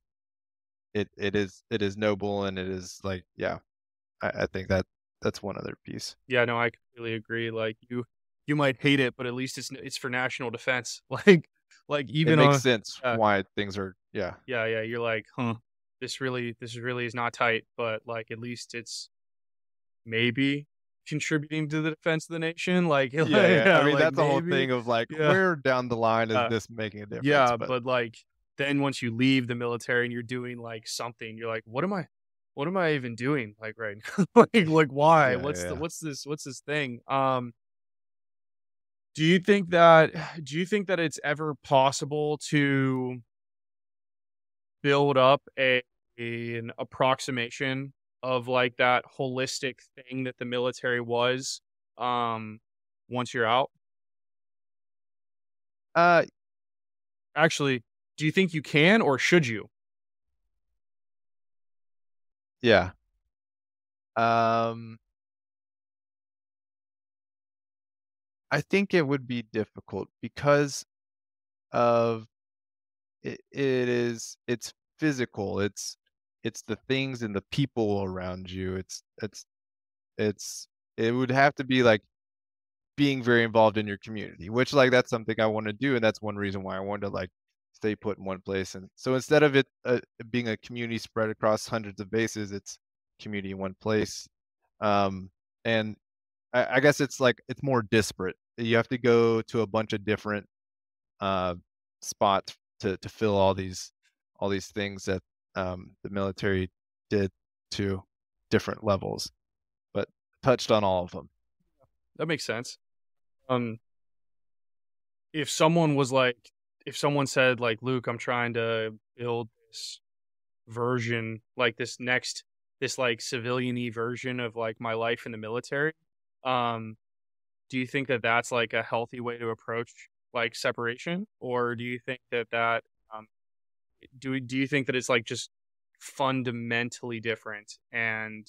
it it is it is noble and it is like yeah, I, I think that that's one other piece. Yeah, no, I completely agree. Like you, you might hate it, but at least it's it's for national defense. *laughs* Like, like even it makes on, sense yeah. why things are yeah yeah, yeah. You're like, huh, this really, this really is not tight, but like at least it's maybe contributing to the defense of the nation. Like, *laughs* yeah, yeah. I mean like, that's the whole thing of like Yeah. where down the line is Uh, this making a difference? Yeah, but, like then once you leave the military and you're doing like something, you're like, what am I? What am I even doing? Like right *laughs* now, like like why? Yeah, what's the what's this what's this thing? Um, do you think that *sighs* do you think that it's ever possible to build up a an approximation of like that holistic thing that the military was um once you're out? uh Actually, do you think you can or should you? Yeah. Um, I think it would be difficult because of it, it is it's physical. It's it's the things and the people around you. It's it's it's it would have to be like being very involved in your community, which like that's something I want to do, and that's one reason why I wanted to like stay put in one place. And so instead of it uh, being a community spread across hundreds of bases, it's community in one place. Um, and I, I guess it's like it's more disparate. You have to go to a bunch of different uh, spots to to fill all these all these things that um, the military did to different levels, but touched on all of them. That makes sense. Um, if someone was like, if someone said like, Luke, I'm trying to build this version, like this next, this like civilian-y version of like my life in the military, um, do you think that that's like a healthy way to approach like separation, or do you think that that um, do do you think that it's like just fundamentally different and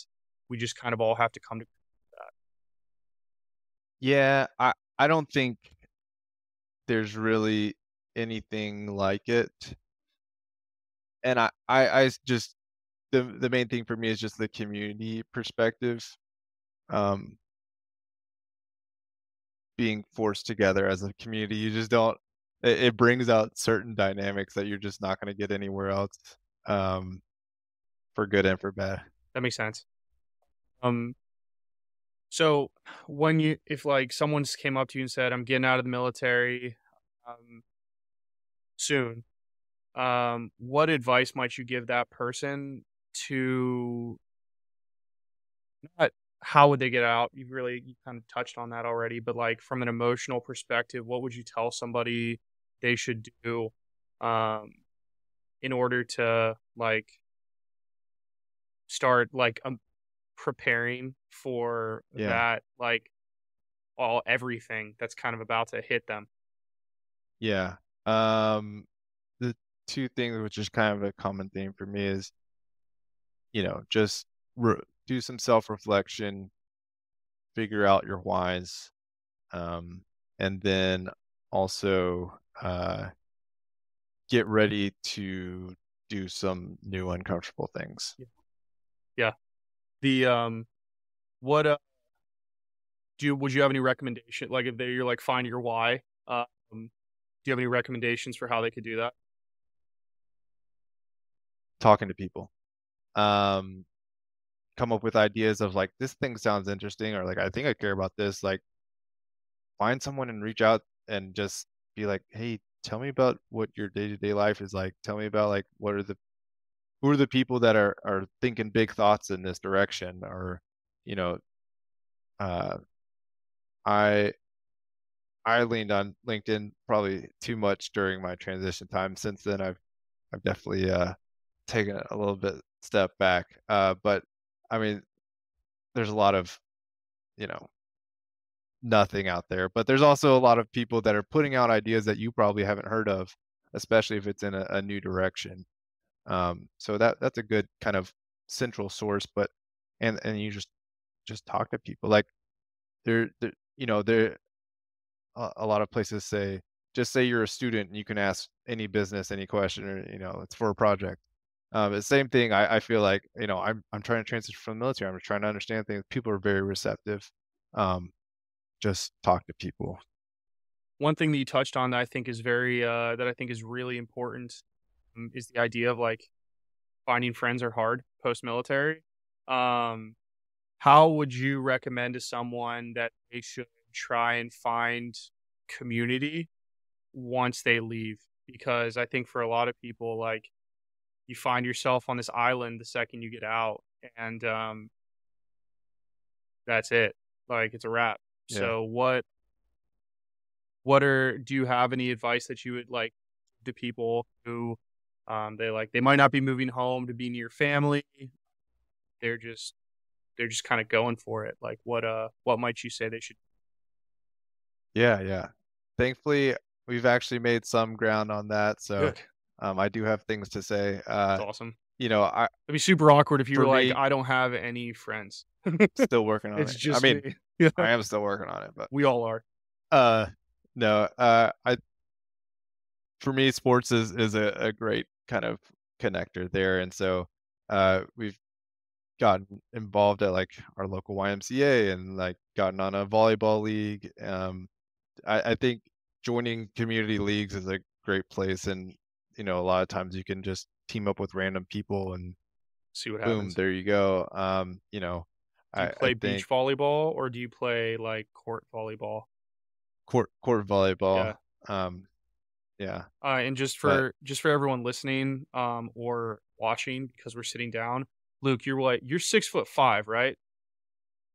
we just kind of all have to come to that? Yeah, I I don't think there's really anything like it. And I I, I just the the main thing for me is just the community perspective. Um being forced together as a community. You just don't it, it brings out certain dynamics that you're just not going to get anywhere else. Um for good and for bad. That makes sense. Um so when you if like someone came up to you and said, I'm getting out of the military um soon, um, what advice might you give that person to not how would they get out? You've really you kind of touched on that already, but like from an emotional perspective, what would you tell somebody they should do um in order to like start like um, preparing for Yeah. that like all everything that's kind of about to hit them. Yeah. Um, the two things which is kind of a common theme for me is, you know, just re- do some self-reflection, figure out your whys, um, and then also uh, get ready to do some new uncomfortable things. Yeah. The um what uh do you would you have any recommendation like if they you're like find your why um do you have any recommendations for how they could do that? Talking to people. Um, come up with ideas of like this thing sounds interesting or like I think I care about this. Like find someone and reach out and just be like, hey, tell me about what your day-to-day life is like. Tell me about like what are the who are the people that are are thinking big thoughts in this direction or you know uh I I leaned on LinkedIn probably too much during my transition time. Since then I've I've definitely uh taken a little bit step back. Uh but I mean there's a lot of you know nothing out there, but there's also a lot of people that are putting out ideas that you probably haven't heard of, especially if it's in a, a new direction. Um, so that that's a good kind of central source, but and and you just just talk to people like there, you know there a, a lot of places say just say you're a student and you can ask any business any question or you know it's for a project. Um, the same thing I, I feel like you know I'm I'm trying to transition from the military. I'm trying to understand things. People are very receptive. Um, just talk to people. One thing that you touched on that I think is very uh that I think is really important um, is the idea of like finding friends are hard post military. Um how would you recommend to someone that they should try and find community once they leave? Because I think for a lot of people, like you find yourself on this island the second you get out, and um, that's it. Like it's a wrap. Yeah. So what? What are? Do you have any advice that you would like to people who um, they like they might not be moving home to be near family? They're just they're just kind of going for it. Like what? Uh, what might you say they should? Yeah, yeah. Thankfully, we've actually made some ground on that, so Good. Um, I do have things to say. That's Uh, awesome. you know, I It'd be super awkward if you were like, me- I don't have any friends. still *laughs* working on it's it. just I mean, me. *laughs* I am still working on it, but we all are. uh, no, uh, I for me, sports is is a, a great kind of connector there, and so uh, we've gotten involved at like our local YMCA and like gotten on a volleyball league. Um, I, I think joining community leagues is a great place, and you know, a lot of times you can just team up with random people and See what happens. boom, happens. there you go. Um, you know, do you I, play I beach think volleyball or do you play like court volleyball? court court volleyball. Yeah. Um, yeah, Uh, and just But- for just for everyone listening um, or watching because we're sitting down, Luke, you're what? You're six foot five, right?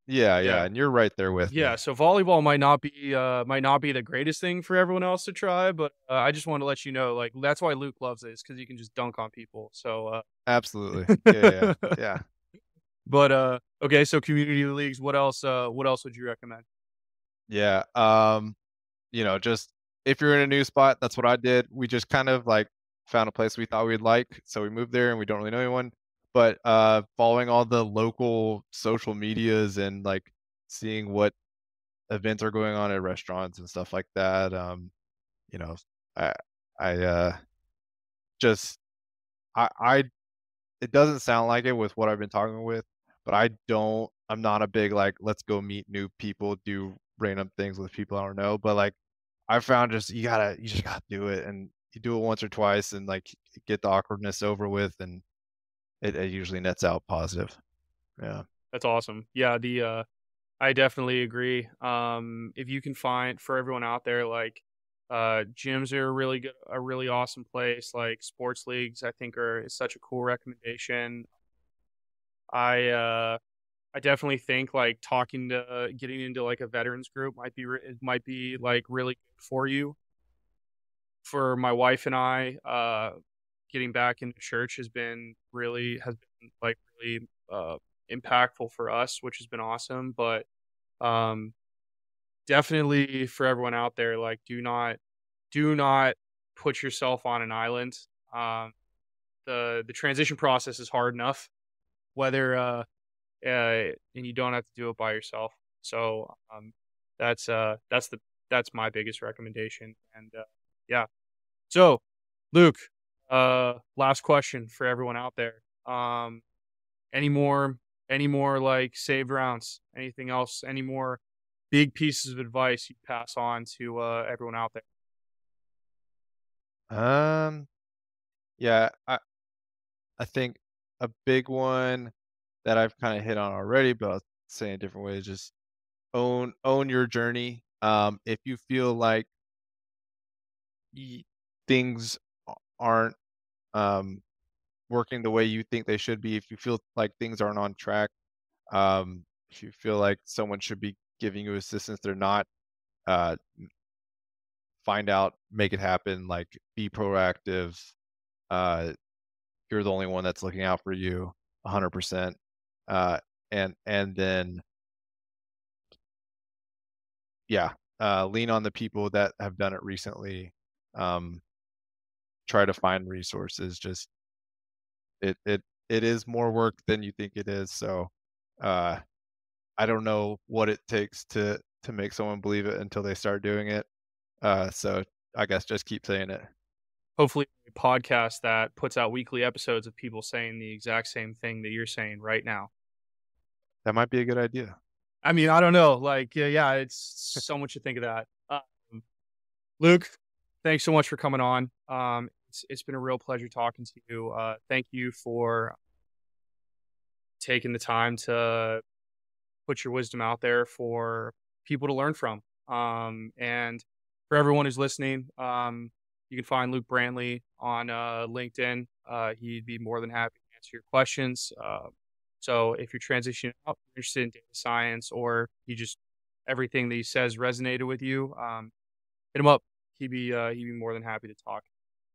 Yeah, yeah, and you're right there with me. Yeah. So volleyball might not be uh might not be the greatest thing for everyone else to try, but uh, I just want to let you know, like that's why Luke loves it, is because you can just dunk on people. So, uh, Absolutely. Yeah, *laughs* yeah, yeah. yeah. but uh, okay. So community leagues. What else? Uh, what else would you recommend? Yeah. Um, you know, just if you're in a new spot, that's what I did. We just kind of like found a place we thought we'd like, so we moved there and we don't really know anyone. But uh following all the local social medias and like seeing what events are going on at restaurants and stuff like that. Um, you know, I I uh just I I it doesn't sound like it with what I've been talking with, but I don't I'm not a big like let's go meet new people, do random things with people I don't know. But like I found just you gotta you just gotta do it and you do it once or twice and like get the awkwardness over with and it, it usually nets out positive. Yeah. That's awesome. Yeah, the uh I definitely agree. Um if you can find for everyone out there like uh gyms are really good a really awesome place like sports leagues I think are is such a cool recommendation. I uh I definitely think like talking to getting into like a veterans group might be re- might be like really good for you. For my wife and I, uh getting back into church has been really has been like really uh impactful for us, which has been awesome. But um, definitely for everyone out there, like do not do not put yourself on an island. Um, the the transition process is hard enough, whether uh, uh, and you don't have to do it by yourself. So um, that's uh that's the that's my biggest recommendation. And uh, yeah, so Luke, uh, last question for everyone out there. Um, any more any more like saved rounds anything else any more big pieces of advice you pass on to uh, everyone out there Um, yeah, I I think a big one that I've kind of hit on already, but I'll say in a different way is just own own your journey. Um, if you feel like things aren't um working the way you think they should be, if you feel like things aren't on track, um, if you feel like someone should be giving you assistance, they're not, uh, find out, make it happen, like be proactive. Uh, you're the only one that's looking out for you 100%. Uh, and and then yeah, uh, lean on the people that have done it recently. Um, try to find resources. Just it it it is more work than you think it is. So uh, I don't know what it takes to to make someone believe it until they start doing it. Uh, so I guess just keep saying it. hopefully a podcast that puts out weekly episodes of people saying the exact same thing that you're saying right now That might be a good idea. i mean i don't know like yeah, yeah it's *laughs* so much to think of that um, luke thanks so much for coming on um, it's, it's been a real pleasure talking to you uh, thank you for taking the time to put your wisdom out there for people to learn from. Um, and for everyone who's listening, um, you can find Luke Brantley on uh, LinkedIn. Uh, he'd be more than happy to answer your questions. Uh, so if you're transitioning out, interested in data science, or you just everything that he says resonated with you, um, hit him up. He'd be uh, he'd be more than happy to talk.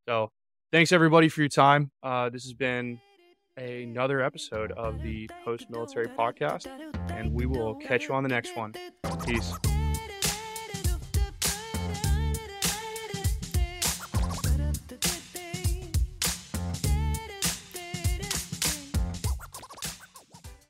So thanks everybody for your time. Uh, this has been another episode of the Post Military Podcast, and we will catch you on the next one. Peace.